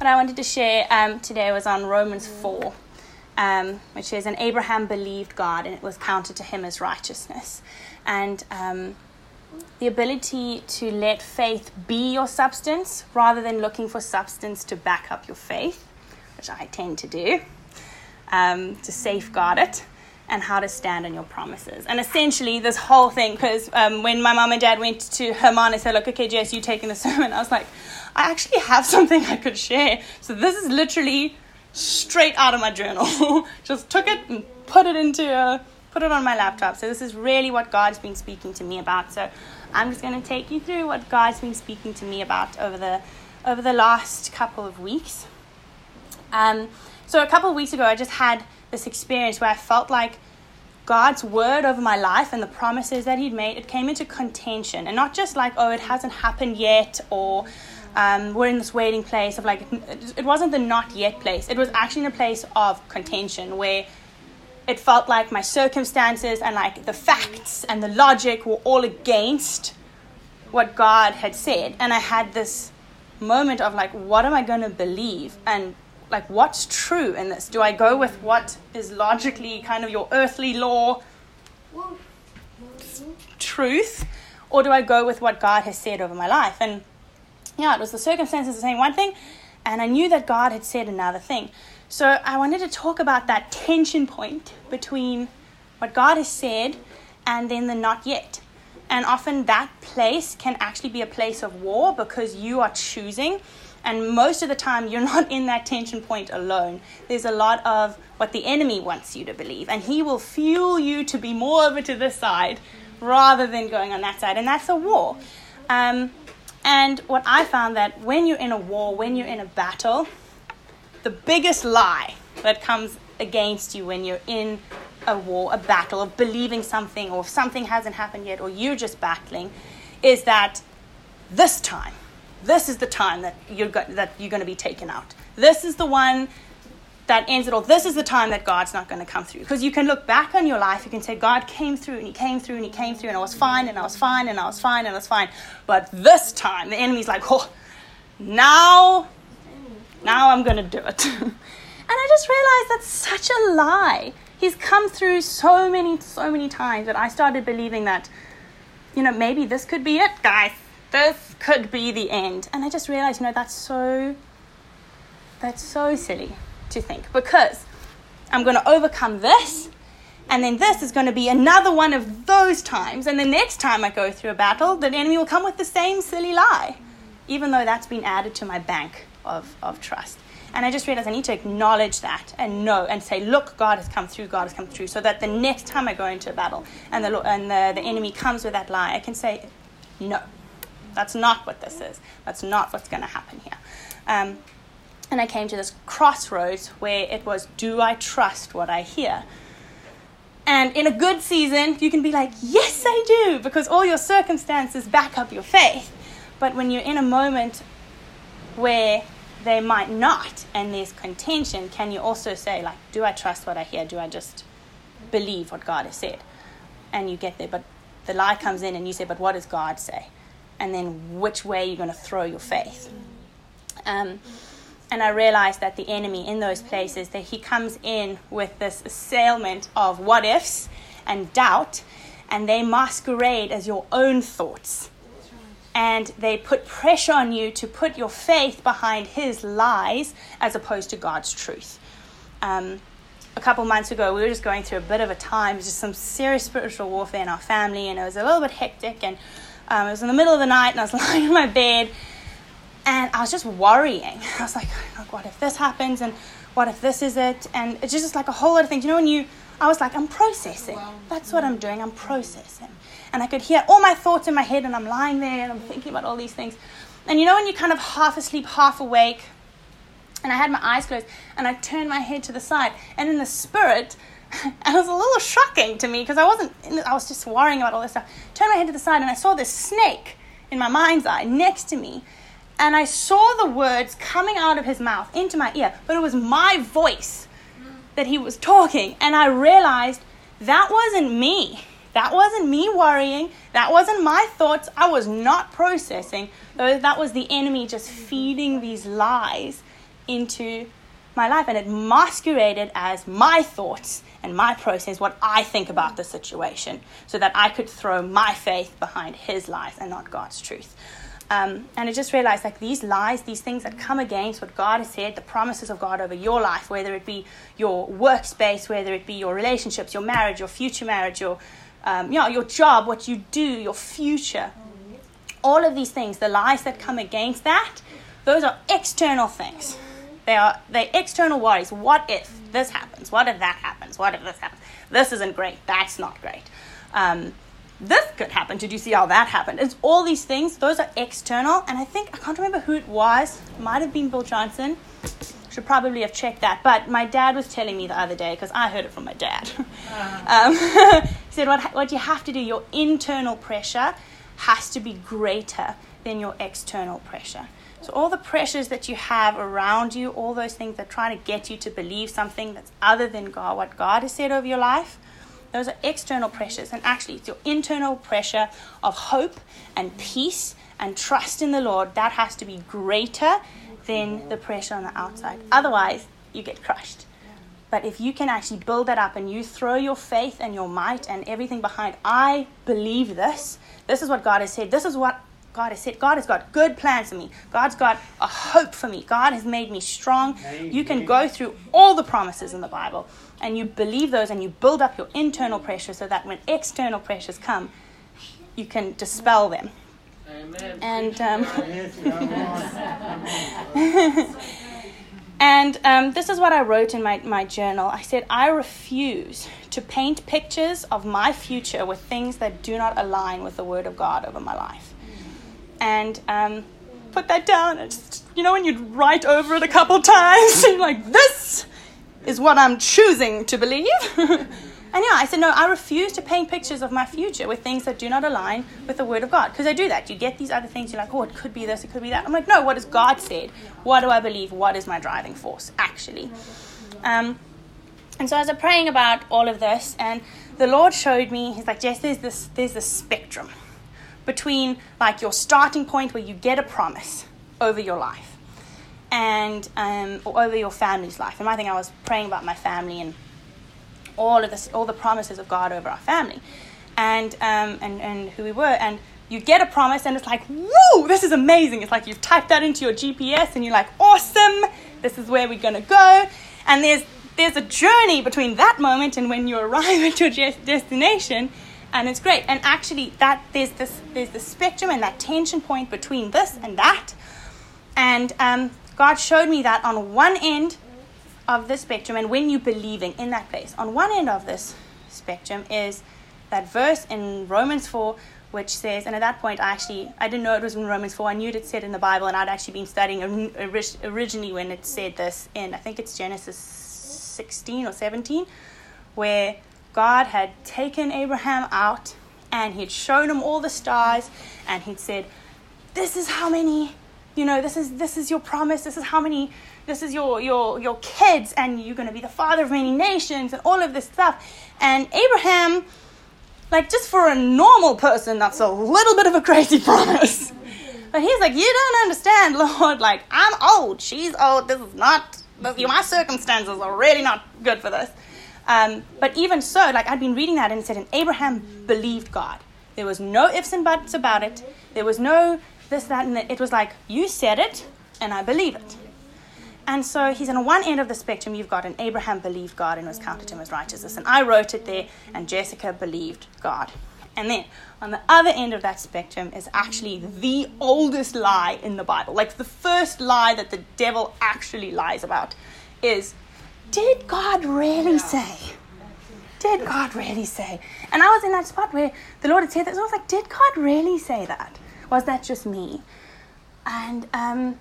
what I wanted to share um, today was on Romans 4, um, which is, And Abraham believed God, and it was counted to him as righteousness. And um, the ability to let faith be your substance rather than looking for substance to back up your faith, which I tend to do, um, to safeguard it and how to stand on your promises. And essentially, this whole thing, because um, when my mom and dad went to Herman and said, Look, okay, Jess, you're taking the sermon, I was like, I actually have something I could share. So this is literally straight out of my journal. Just took it and put it into a, put it on my laptop. So this is really what God's been speaking to me about. So I'm just going to take you through what God's been speaking to me about over the over the last couple of weeks. Um, so a couple of weeks ago, I just had this experience where I felt like God's word over my life and the promises that He'd made, it came into contention. And not just like, oh, it hasn't happened yet, or um, we're in this waiting place of like, it wasn't the not yet place. It was actually in a place of contention where it felt like my circumstances and like the facts and the logic were all against what God had said. And I had this moment of like, what am I going to believe? And like what's true in this? Do I go with what is logically kind of your earthly law truth, or do I go with what God has said over my life? And yeah, it was the circumstances saying one thing, and I knew that God had said another thing. So I wanted to talk about that tension point between what God has said and then the not yet. And often that place can actually be a place of war because you are choosing and most of the time, you're not in that tension point alone. There's a lot of what the enemy wants you to believe, and he will fuel you to be more over to this side rather than going on that side. And that's a war. Um, and what I found that when you're in a war, when you're in a battle, the biggest lie that comes against you when you're in a war, a battle of believing something, or if something hasn't happened yet, or you're just battling, is that this time this is the time that you're, go- that you're going to be taken out. This is the one that ends it all. This is the time that God's not going to come through. Because you can look back on your life, you can say, God came through and He came through and He came through and I was fine and I was fine and I was fine and I was fine. But this time, the enemy's like, oh, now, now I'm going to do it. and I just realized that's such a lie. He's come through so many, so many times that I started believing that, you know, maybe this could be it, guys this could be the end. And I just realized, you know, that's so that's so silly to think because I'm going to overcome this and then this is going to be another one of those times and the next time I go through a battle the enemy will come with the same silly lie even though that's been added to my bank of, of trust and I just realized I need to acknowledge that and know and say, look, God has come through, God has come through, so that the next time I go into a battle and the, and the, the enemy comes with that lie, I can say, no, that's not what this is. That's not what's going to happen here. Um, and I came to this crossroads where it was, do I trust what I hear? And in a good season, you can be like, yes, I do, because all your circumstances back up your faith. But when you're in a moment where they might not and there's contention, can you also say, like, do I trust what I hear? Do I just believe what God has said? And you get there. But the lie comes in and you say, but what does God say? and then which way are you're going to throw your faith. Um, and I realized that the enemy in those places that he comes in with this assailment of what ifs and doubt, and they masquerade as your own thoughts. And they put pressure on you to put your faith behind his lies as opposed to God's truth. Um, a couple months ago, we were just going through a bit of a time, just some serious spiritual warfare in our family, and it was a little bit hectic. And um, it was in the middle of the night and I was lying in my bed and I was just worrying. I was like, oh what if this happens and what if this is it? And it's just like a whole lot of things. You know, when you, I was like, I'm processing. That's what I'm doing. I'm processing. And I could hear all my thoughts in my head and I'm lying there and I'm thinking about all these things. And you know, when you're kind of half asleep, half awake, and I had my eyes closed and I turned my head to the side, and in the spirit, and it was a little shocking to me because I wasn't, I was just worrying about all this stuff. Turned my head to the side and I saw this snake in my mind's eye next to me. And I saw the words coming out of his mouth into my ear, but it was my voice that he was talking. And I realized that wasn't me. That wasn't me worrying. That wasn't my thoughts. I was not processing. That was the enemy just feeding these lies into my life and it masqueraded as my thoughts and my process, what I think about the situation, so that I could throw my faith behind his lies and not God's truth. Um, and I just realized like these lies, these things that come against what God has said, the promises of God over your life, whether it be your workspace, whether it be your relationships, your marriage, your future marriage, your um, you know, your job, what you do, your future, all of these things, the lies that come against that, those are external things. They are they external worries. What if this happens? What if that happens? What if this happens? This isn't great. That's not great. Um, this could happen. Did you see how that happened? It's all these things. Those are external. And I think, I can't remember who it was. Might have been Bill Johnson. Should probably have checked that. But my dad was telling me the other day, because I heard it from my dad. um, he said, what, what you have to do, your internal pressure has to be greater than your external pressure. So, all the pressures that you have around you, all those things that try to get you to believe something that's other than God, what God has said over your life, those are external pressures, and actually, it's your internal pressure of hope and peace and trust in the Lord that has to be greater than the pressure on the outside. Otherwise, you get crushed. But if you can actually build that up and you throw your faith and your might and everything behind, I believe this. This is what God has said. This is what God has said. God has got good plans for me. God's got a hope for me. God has made me strong. You can go through all the promises in the Bible and you believe those and you build up your internal pressure so that when external pressures come, you can dispel them. Amen. And um, and um, this is what I wrote in my, my journal. I said, I refuse to paint pictures of my future with things that do not align with the Word of God over my life. And um, put that down. And just, you know, when you write over it a couple times, you're like, this is what I'm choosing to believe. and yeah, I said, no, I refuse to paint pictures of my future with things that do not align with the Word of God. Because I do that. You get these other things, you're like, oh, it could be this, it could be that. I'm like, no, what has God said? What do I believe? What is my driving force, actually? Um, and so I was praying about all of this, and the Lord showed me, He's like, Jess, there's this, there's this spectrum between like your starting point where you get a promise over your life and um, or over your family's life. And I think I was praying about my family and all of this, all the promises of God over our family, and um, and and who we were. And you get a promise, and it's like, whoa, this is amazing. It's like you've typed that into your GPS, and you're like, awesome, this is where we're gonna go. And there's there's a journey between that moment and when you arrive at your destination and it's great and actually that there's this there's the spectrum and that tension point between this and that and um, God showed me that on one end of the spectrum, and when you're believing in that place, on one end of this spectrum is that verse in Romans 4, which says, and at that point, I actually, I didn't know it was in Romans 4. I knew it said in the Bible, and I'd actually been studying originally when it said this in, I think it's Genesis 16 or 17, where God had taken Abraham out and he'd shown him all the stars, and he'd said, This is how many you know this is this is your promise this is how many this is your your your kids and you're going to be the father of many nations and all of this stuff. And abraham like just for a normal person that's a little bit of a crazy promise. But he's like you don't understand lord. Like i'm old. She's old. This is not my circumstances are really not good for this. Um, but even so like i'd been reading that and it said and abraham believed god. There was no ifs and buts about it. There was no this, that, and that. It was like, you said it, and I believe it. And so he's on one end of the spectrum, you've got an Abraham believed God and was counted to him as righteousness. And I wrote it there, and Jessica believed God. And then on the other end of that spectrum is actually the oldest lie in the Bible. Like the first lie that the devil actually lies about is Did God really say? Did God really say? And I was in that spot where the Lord had said that. So I was like, Did God really say that? Was that just me? And um,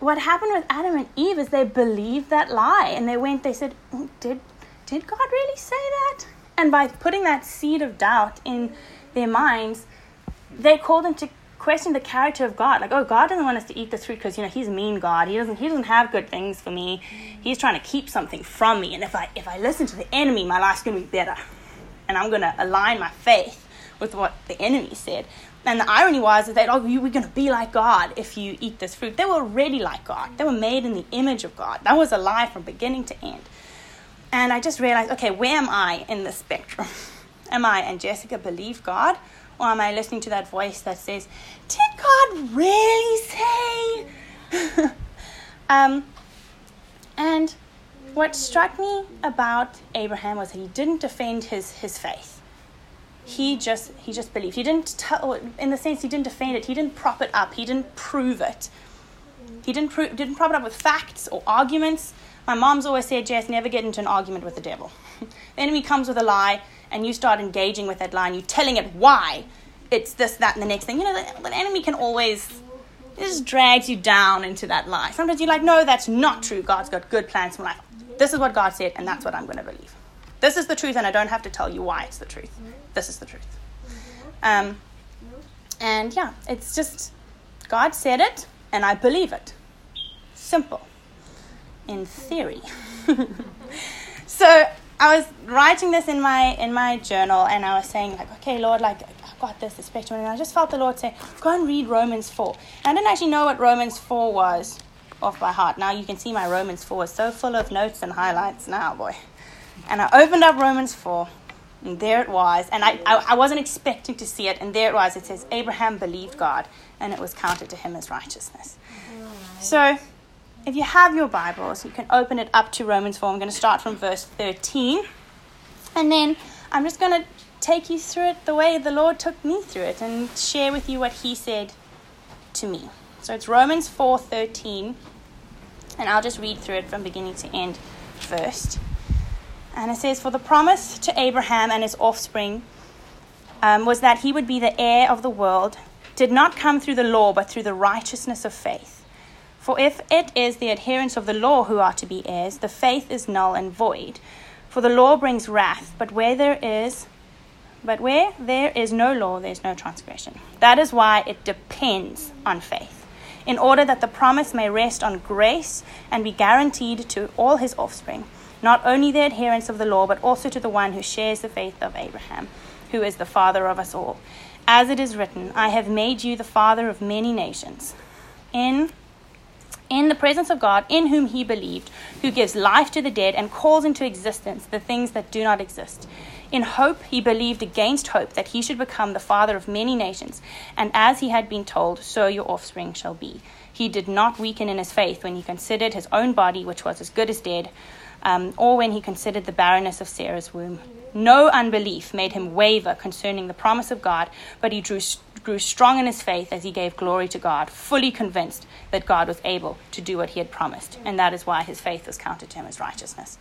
what happened with Adam and Eve is they believed that lie and they went, they said, mm, Did, did God really say that? And by putting that seed of doubt in their minds, they called into question the character of God. Like, oh, God doesn't want us to eat this fruit because you know He's a mean God. He doesn't. He doesn't have good things for me. He's trying to keep something from me. And if I if I listen to the enemy, my life's gonna be better. And I'm gonna align my faith with what the enemy said and the irony was that oh, you were going to be like God if you eat this fruit. They were already like God. They were made in the image of God. That was a lie from beginning to end. And I just realized, okay, where am I in the spectrum? am I and Jessica believe God, or am I listening to that voice that says, "Did God really say?" um, and what struck me about Abraham was that he didn't defend his his faith he just he just believed. He didn't tell in the sense he didn't defend it. He didn't prop it up. He didn't prove it. He didn't prove didn't prop it up with facts or arguments. My mom's always said, Jess, never get into an argument with the devil. the enemy comes with a lie, and you start engaging with that lie, and you're telling it why it's this, that, and the next thing. You know, the, the enemy can always it just drags you down into that lie. Sometimes you're like, no, that's not true. God's got good plans for my life. This is what God said, and that's what I'm going to believe. This is the truth, and I don't have to tell you why it's the truth this is the truth. Um, and yeah, it's just God said it, and I believe it. Simple. In theory. so I was writing this in my in my journal, and I was saying like, okay, Lord, like I've got this, this spectrum, and I just felt the Lord say, go and read Romans four. And I didn't actually know what Romans four was off by heart. Now you can see my Romans four is so full of notes and highlights now, boy. And I opened up Romans four, and there it was. And I, I, I, wasn't expecting to see it. And there it was. It says, Abraham believed God, and it was counted to him as righteousness. So, if you have your Bibles, you can open it up to Romans 4. I'm going to start from verse 13. And then I'm just going to take you through it the way the Lord took me through it and share with you what he said to me. So it's Romans 4:13 and I'll just read through it from beginning to end first. And it says, For the promise to Abraham and his offspring um, was that he would be the heir of the world, did not come through the law, but through the righteousness of faith. For if it is the adherents of the law who are to be heirs, the faith is null and void. For the law brings wrath, but where there is but where there is no law, there is no transgression. That is why it depends on faith, in order that the promise may rest on grace and be guaranteed to all his offspring not only the adherents of the law, but also to the one who shares the faith of Abraham, who is the father of us all. As it is written, I have made you the father of many nations. In in the presence of God, in whom he believed, who gives life to the dead and calls into existence the things that do not exist. In hope, he believed against hope that he should become the father of many nations, and as he had been told, so your offspring shall be. He did not weaken in his faith when he considered his own body, which was as good as dead um, or when he considered the barrenness of Sarah's womb. No unbelief made him waver concerning the promise of God, but he drew, grew strong in his faith as he gave glory to God, fully convinced that God was able to do what he had promised. And that is why his faith was counted to him as righteousness.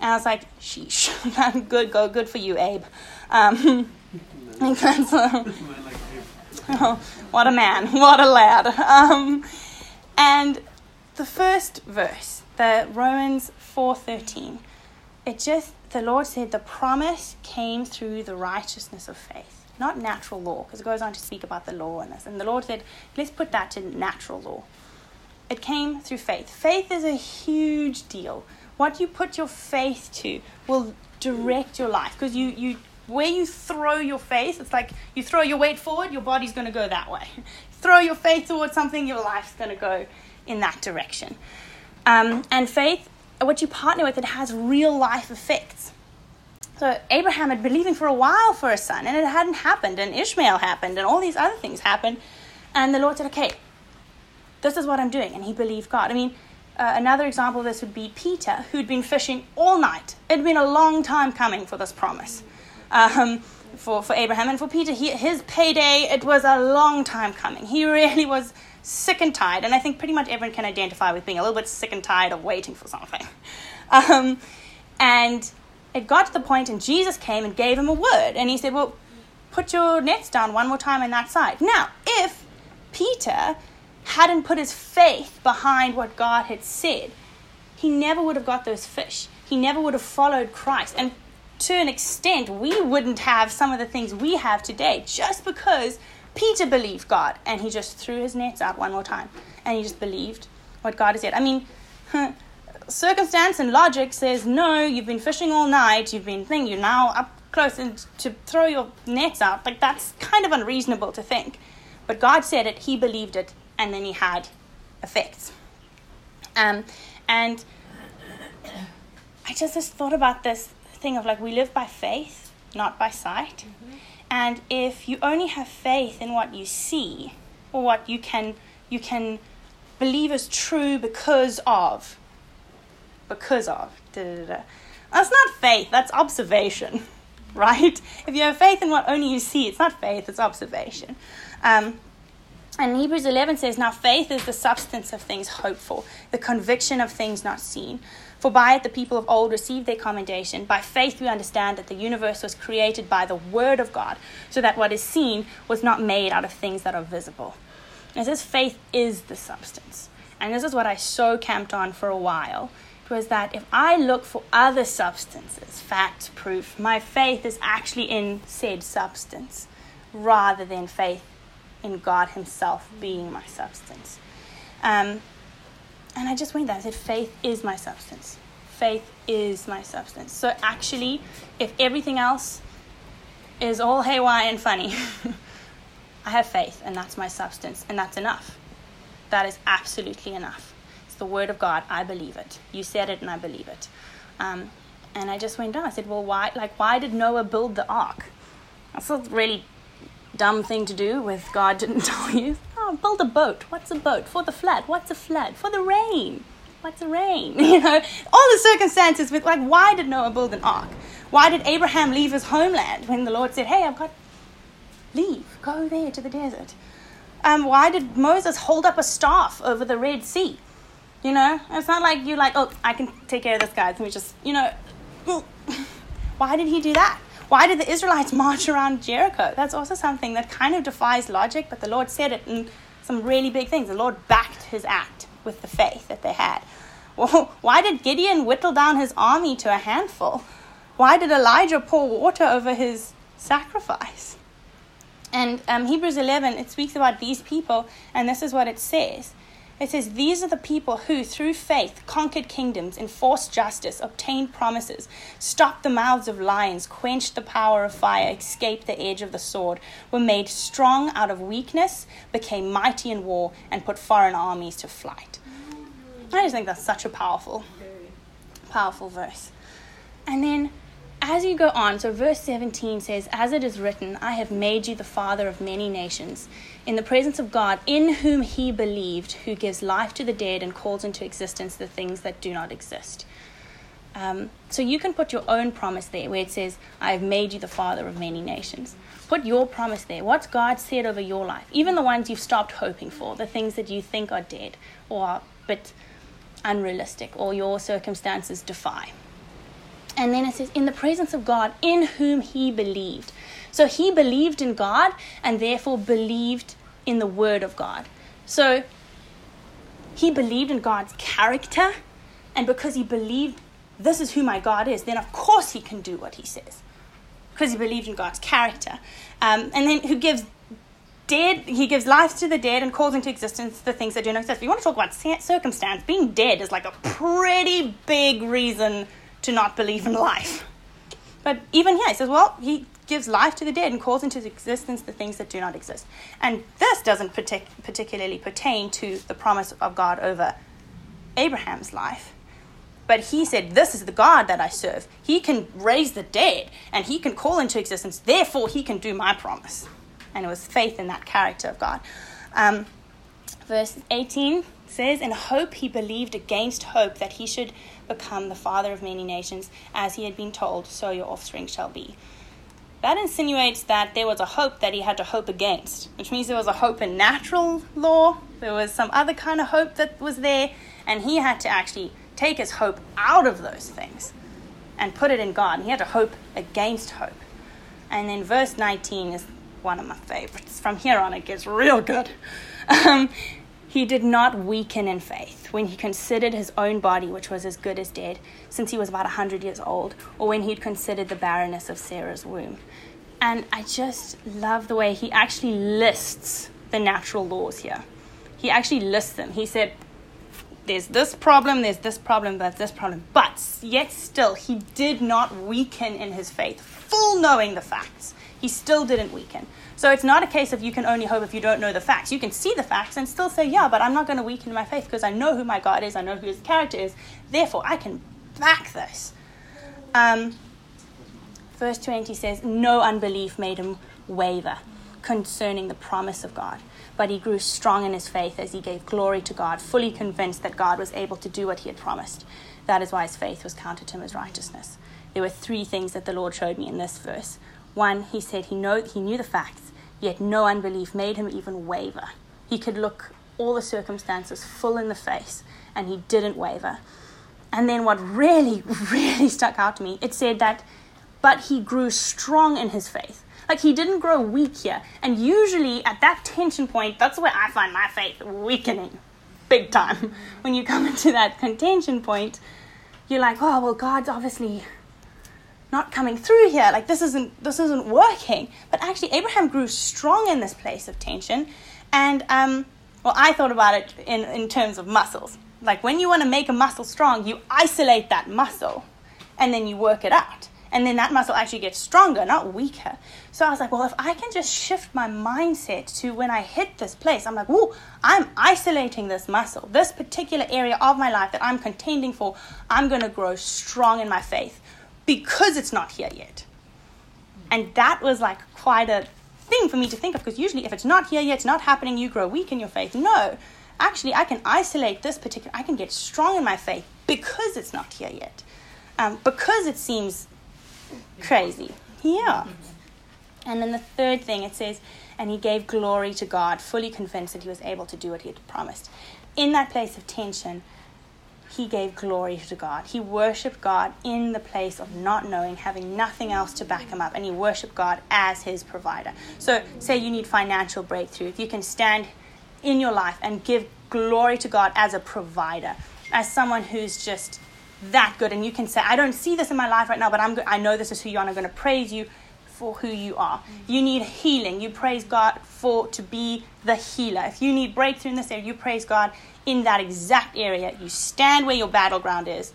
And I was like, sheesh, good, go, good for you, Abe. Um, oh, what a man, what a lad. Um, and the first verse, the Romans 4:13. It just the Lord said the promise came through the righteousness of faith, not natural law, because it goes on to speak about the law and this. And the Lord said, let's put that to natural law. It came through faith. Faith is a huge deal. What you put your faith to will direct your life because you you where you throw your faith, it's like you throw your weight forward, your body's going to go that way. throw your faith towards something, your life's going to go in that direction. Um, and faith what you partner with, it has real life effects. So Abraham had been believing for a while for a son, and it hadn't happened, and Ishmael happened, and all these other things happened. And the Lord said, Okay, this is what I'm doing. And he believed God. I mean, uh, another example of this would be Peter, who'd been fishing all night. It had been a long time coming for this promise. Um, for, for Abraham and for Peter, he, his payday, it was a long time coming. He really was sick and tired, and I think pretty much everyone can identify with being a little bit sick and tired of waiting for something. Um, and it got to the point, and Jesus came and gave him a word, and he said, Well, put your nets down one more time on that side. Now, if Peter hadn't put his faith behind what God had said, he never would have got those fish. He never would have followed Christ. And to an extent, we wouldn't have some of the things we have today just because Peter believed God and he just threw his nets out one more time and he just believed what God had said. I mean, circumstance and logic says, no, you've been fishing all night, you've been thinking, you're now up close and to throw your nets out, like that's kind of unreasonable to think. But God said it, he believed it, and then he had effects. Um, and I just, just thought about this thing of like we live by faith, not by sight. Mm-hmm. And if you only have faith in what you see or what you can you can believe is true because of because of da, da, da. that's not faith, that's observation. Right? If you have faith in what only you see, it's not faith, it's observation. Um, and Hebrews 11 says, Now faith is the substance of things hoped for, the conviction of things not seen. For by it the people of old received their commendation. By faith we understand that the universe was created by the word of God, so that what is seen was not made out of things that are visible. It says faith is the substance. And this is what I so camped on for a while. It was that if I look for other substances, fact, proof, my faith is actually in said substance rather than faith in God Himself being my substance. Um, and I just went there. I said, faith is my substance. Faith is my substance. So actually, if everything else is all haywire and funny, I have faith, and that's my substance, and that's enough. That is absolutely enough. It's the word of God. I believe it. You said it, and I believe it. Um, and I just went down. I said, well, why? Like, why did Noah build the ark? That's a really dumb thing to do. With God didn't tell you oh, build a boat. What's a boat? For the flood. What's a flood? For the rain. What's a rain? You know, all the circumstances with like, why did Noah build an ark? Why did Abraham leave his homeland when the Lord said, hey, I've got, leave, go there to the desert? Um, why did Moses hold up a staff over the Red Sea? You know, it's not like you're like, oh, I can take care of this guy. Let me just, you know, why did he do that? Why did the Israelites march around Jericho? That's also something that kind of defies logic, but the Lord said it in some really big things. The Lord backed his act with the faith that they had. Well, why did Gideon whittle down his army to a handful? Why did Elijah pour water over his sacrifice? And um, Hebrews 11, it speaks about these people, and this is what it says. It says, These are the people who, through faith, conquered kingdoms, enforced justice, obtained promises, stopped the mouths of lions, quenched the power of fire, escaped the edge of the sword, were made strong out of weakness, became mighty in war, and put foreign armies to flight. I just think that's such a powerful, powerful verse. And then as you go on, so verse 17 says, As it is written, I have made you the father of many nations, in the presence of God, in whom he believed, who gives life to the dead and calls into existence the things that do not exist. Um, so you can put your own promise there where it says, I have made you the father of many nations. Put your promise there. What's God said over your life? Even the ones you've stopped hoping for, the things that you think are dead or are but unrealistic or your circumstances defy. And then it says, in the presence of God, in whom he believed. So he believed in God and therefore believed in the word of God. So he believed in God's character. And because he believed this is who my God is, then of course he can do what he says. Because he believed in God's character. Um, and then who gives dead, he gives life to the dead and calls into existence the things that do not exist. If you want to talk about circumstance, being dead is like a pretty big reason to not believe in life. But even here, he says, well, he gives life to the dead and calls into existence the things that do not exist. And this doesn't partic- particularly pertain to the promise of God over Abraham's life. But he said, This is the God that I serve. He can raise the dead and he can call into existence. Therefore, he can do my promise. And it was faith in that character of God. Um, verse 18 says, In hope he believed against hope that he should become the father of many nations, as he had been told, so your offspring shall be. That insinuates that there was a hope that he had to hope against, which means there was a hope in natural law, there was some other kind of hope that was there, and he had to actually take his hope out of those things and put it in God. And he had to hope against hope. And then verse 19 is one of my favorites. From here on, it gets real good. Um, he did not weaken in faith when he considered his own body, which was as good as dead, since he was about a 100 years old, or when he'd considered the barrenness of Sarah's womb. And I just love the way he actually lists the natural laws here. He actually lists them. He said, there's this problem, there's this problem, there's this problem. But yet still, he did not weaken in his faith, full knowing the facts. He still didn't weaken. So it's not a case of you can only hope if you don't know the facts. You can see the facts and still say, yeah, but I'm not going to weaken my faith because I know who my God is, I know who his character is. Therefore, I can back this. Um, verse 20 says, No unbelief made him waver concerning the promise of God but he grew strong in his faith as he gave glory to God, fully convinced that God was able to do what he had promised. That is why his faith was counted to him as righteousness. There were three things that the Lord showed me in this verse. One, he said he, know, he knew the facts, yet no unbelief made him even waver. He could look all the circumstances full in the face, and he didn't waver. And then what really, really stuck out to me, it said that, but he grew strong in his faith. Like he didn't grow weak here. And usually at that tension point, that's where I find my faith weakening big time. When you come into that contention point, you're like, oh well God's obviously not coming through here. Like this isn't this isn't working. But actually Abraham grew strong in this place of tension. And um, well I thought about it in, in terms of muscles. Like when you want to make a muscle strong, you isolate that muscle and then you work it out and then that muscle actually gets stronger, not weaker. So I was like, well, if I can just shift my mindset to when I hit this place, I'm like, whoa, I'm isolating this muscle, this particular area of my life that I'm contending for, I'm going to grow strong in my faith because it's not here yet. And that was like quite a thing for me to think of because usually if it's not here yet, it's not happening, you grow weak in your faith. No, actually, I can isolate this particular, I can get strong in my faith because it's not here yet. Um, because it seems Crazy. Yeah. And then the third thing it says, and he gave glory to God, fully convinced that he was able to do what he had promised. In that place of tension, he gave glory to God. He worshiped God in the place of not knowing, having nothing else to back him up, and he worshiped God as his provider. So, say you need financial breakthrough, if you can stand in your life and give glory to God as a provider, as someone who's just that good. And you can say i don't see this in my life right now but i'm i know this is who you are and i'm going to praise you for who you are. You need healing. You praise god for to be the healer. If you need breakthrough in this area you praise god in that exact area. You stand where your battleground is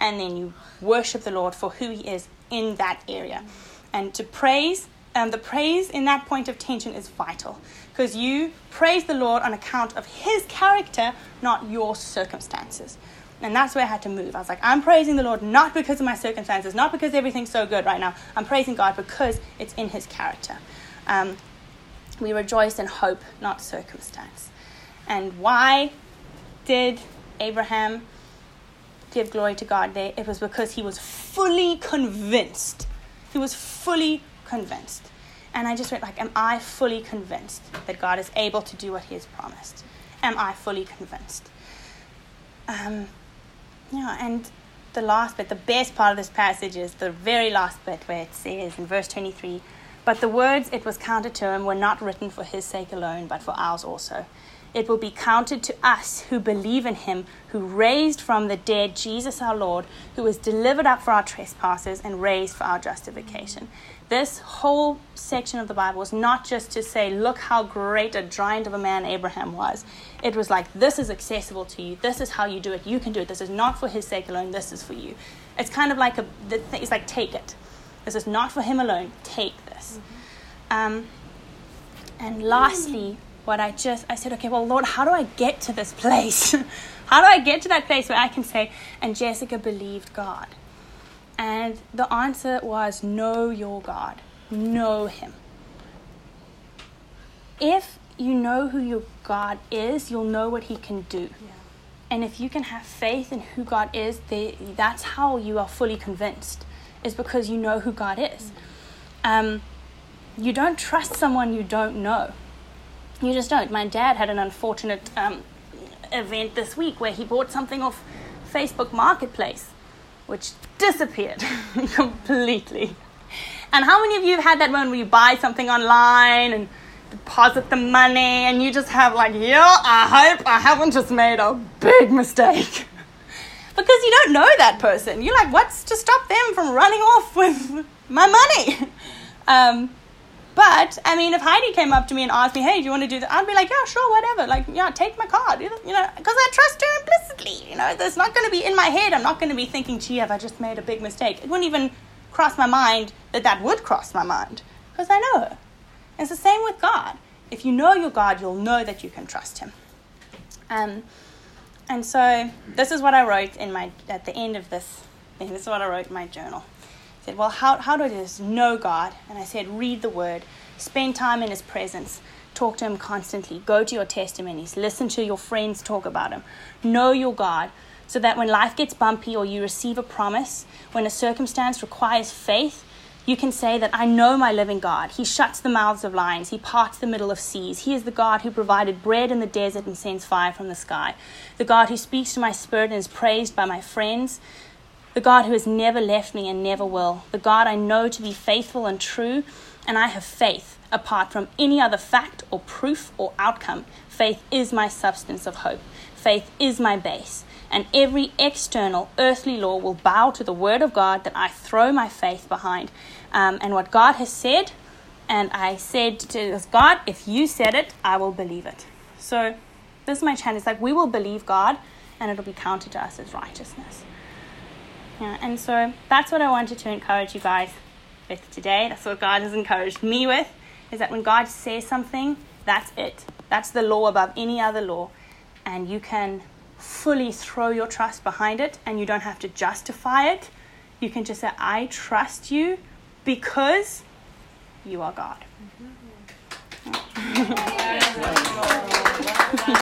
and then you worship the lord for who he is in that area. And to praise um, the praise in that point of tension is vital because you praise the lord on account of his character not your circumstances and that's where I had to move. I was like, I'm praising the Lord not because of my circumstances, not because everything's so good right now. I'm praising God because it's in His character. Um, we rejoice in hope, not circumstance. And why did Abraham give glory to God there? It was because he was fully convinced. He was fully convinced. And I just went like, am I fully convinced that God is able to do what he has promised? Am I fully convinced? Um, yeah, and the last bit, the best part of this passage is the very last bit where it says in verse 23 But the words it was counted to him were not written for his sake alone, but for ours also it will be counted to us who believe in him who raised from the dead Jesus our Lord, who was delivered up for our trespasses and raised for our justification. This whole section of the Bible is not just to say, look how great a giant of a man Abraham was. It was like, this is accessible to you. This is how you do it. You can do it. This is not for his sake alone. This is for you. It's kind of like a, it's like, take it. This is not for him alone. Take this. Mm-hmm. Um, and lastly, what I just I said, okay, well, Lord, how do I get to this place? how do I get to that place where I can say, and Jessica believed God? And the answer was, know your God, know Him. If you know who your God is, you'll know what He can do. Yeah. And if you can have faith in who God is, they, that's how you are fully convinced, is because you know who God is. Mm. Um, you don't trust someone you don't know. You just don't. My dad had an unfortunate um, event this week where he bought something off Facebook Marketplace, which disappeared completely. And how many of you have had that moment where you buy something online and deposit the money and you just have like, yeah, I hope I haven't just made a big mistake. because you don't know that person. You're like, what's to stop them from running off with my money? Um, But I mean, if Heidi came up to me and asked me, "Hey, do you want to do that?" I'd be like, "Yeah, sure, whatever. Like, yeah, take my card." You know, because I trust her implicitly. You know, there's not going to be in my head. I'm not going to be thinking, "Gee, have I just made a big mistake?" It wouldn't even cross my mind that that would cross my mind because I know her. It's the same with God. If you know your God, you'll know that you can trust Him. Um, and so this is what I wrote in my at the end of this. This is what I wrote in my journal. I said, Well, how, how do I just know God? And I said, Read the Word, spend time in His presence, talk to Him constantly, go to your testimonies, listen to your friends talk about Him, know your God, so that when life gets bumpy or you receive a promise, when a circumstance requires faith, you can say that I know my living God. He shuts the mouths of lions. He parts the middle of seas. He is the God who provided bread in the desert and sends fire from the sky. The God who speaks to my spirit and is praised by my friends the God who has never left me and never will, the God I know to be faithful and true, and I have faith apart from any other fact or proof or outcome. Faith is my substance of hope. Faith is my base. And every external earthly law will bow to the word of God that I throw my faith behind. Um, and what God has said, and I said to God, if you said it, I will believe it. So this is my challenge. It's like we will believe God, and it'll be counted to us as righteousness. Yeah, and so that's what I wanted to encourage you guys with today. That's what God has encouraged me with, is that when God says something, that's it. That's the law above any other law. And you can fully throw your trust behind it and you don't have to justify it. You can just say, I trust you because you are God. Mm-hmm.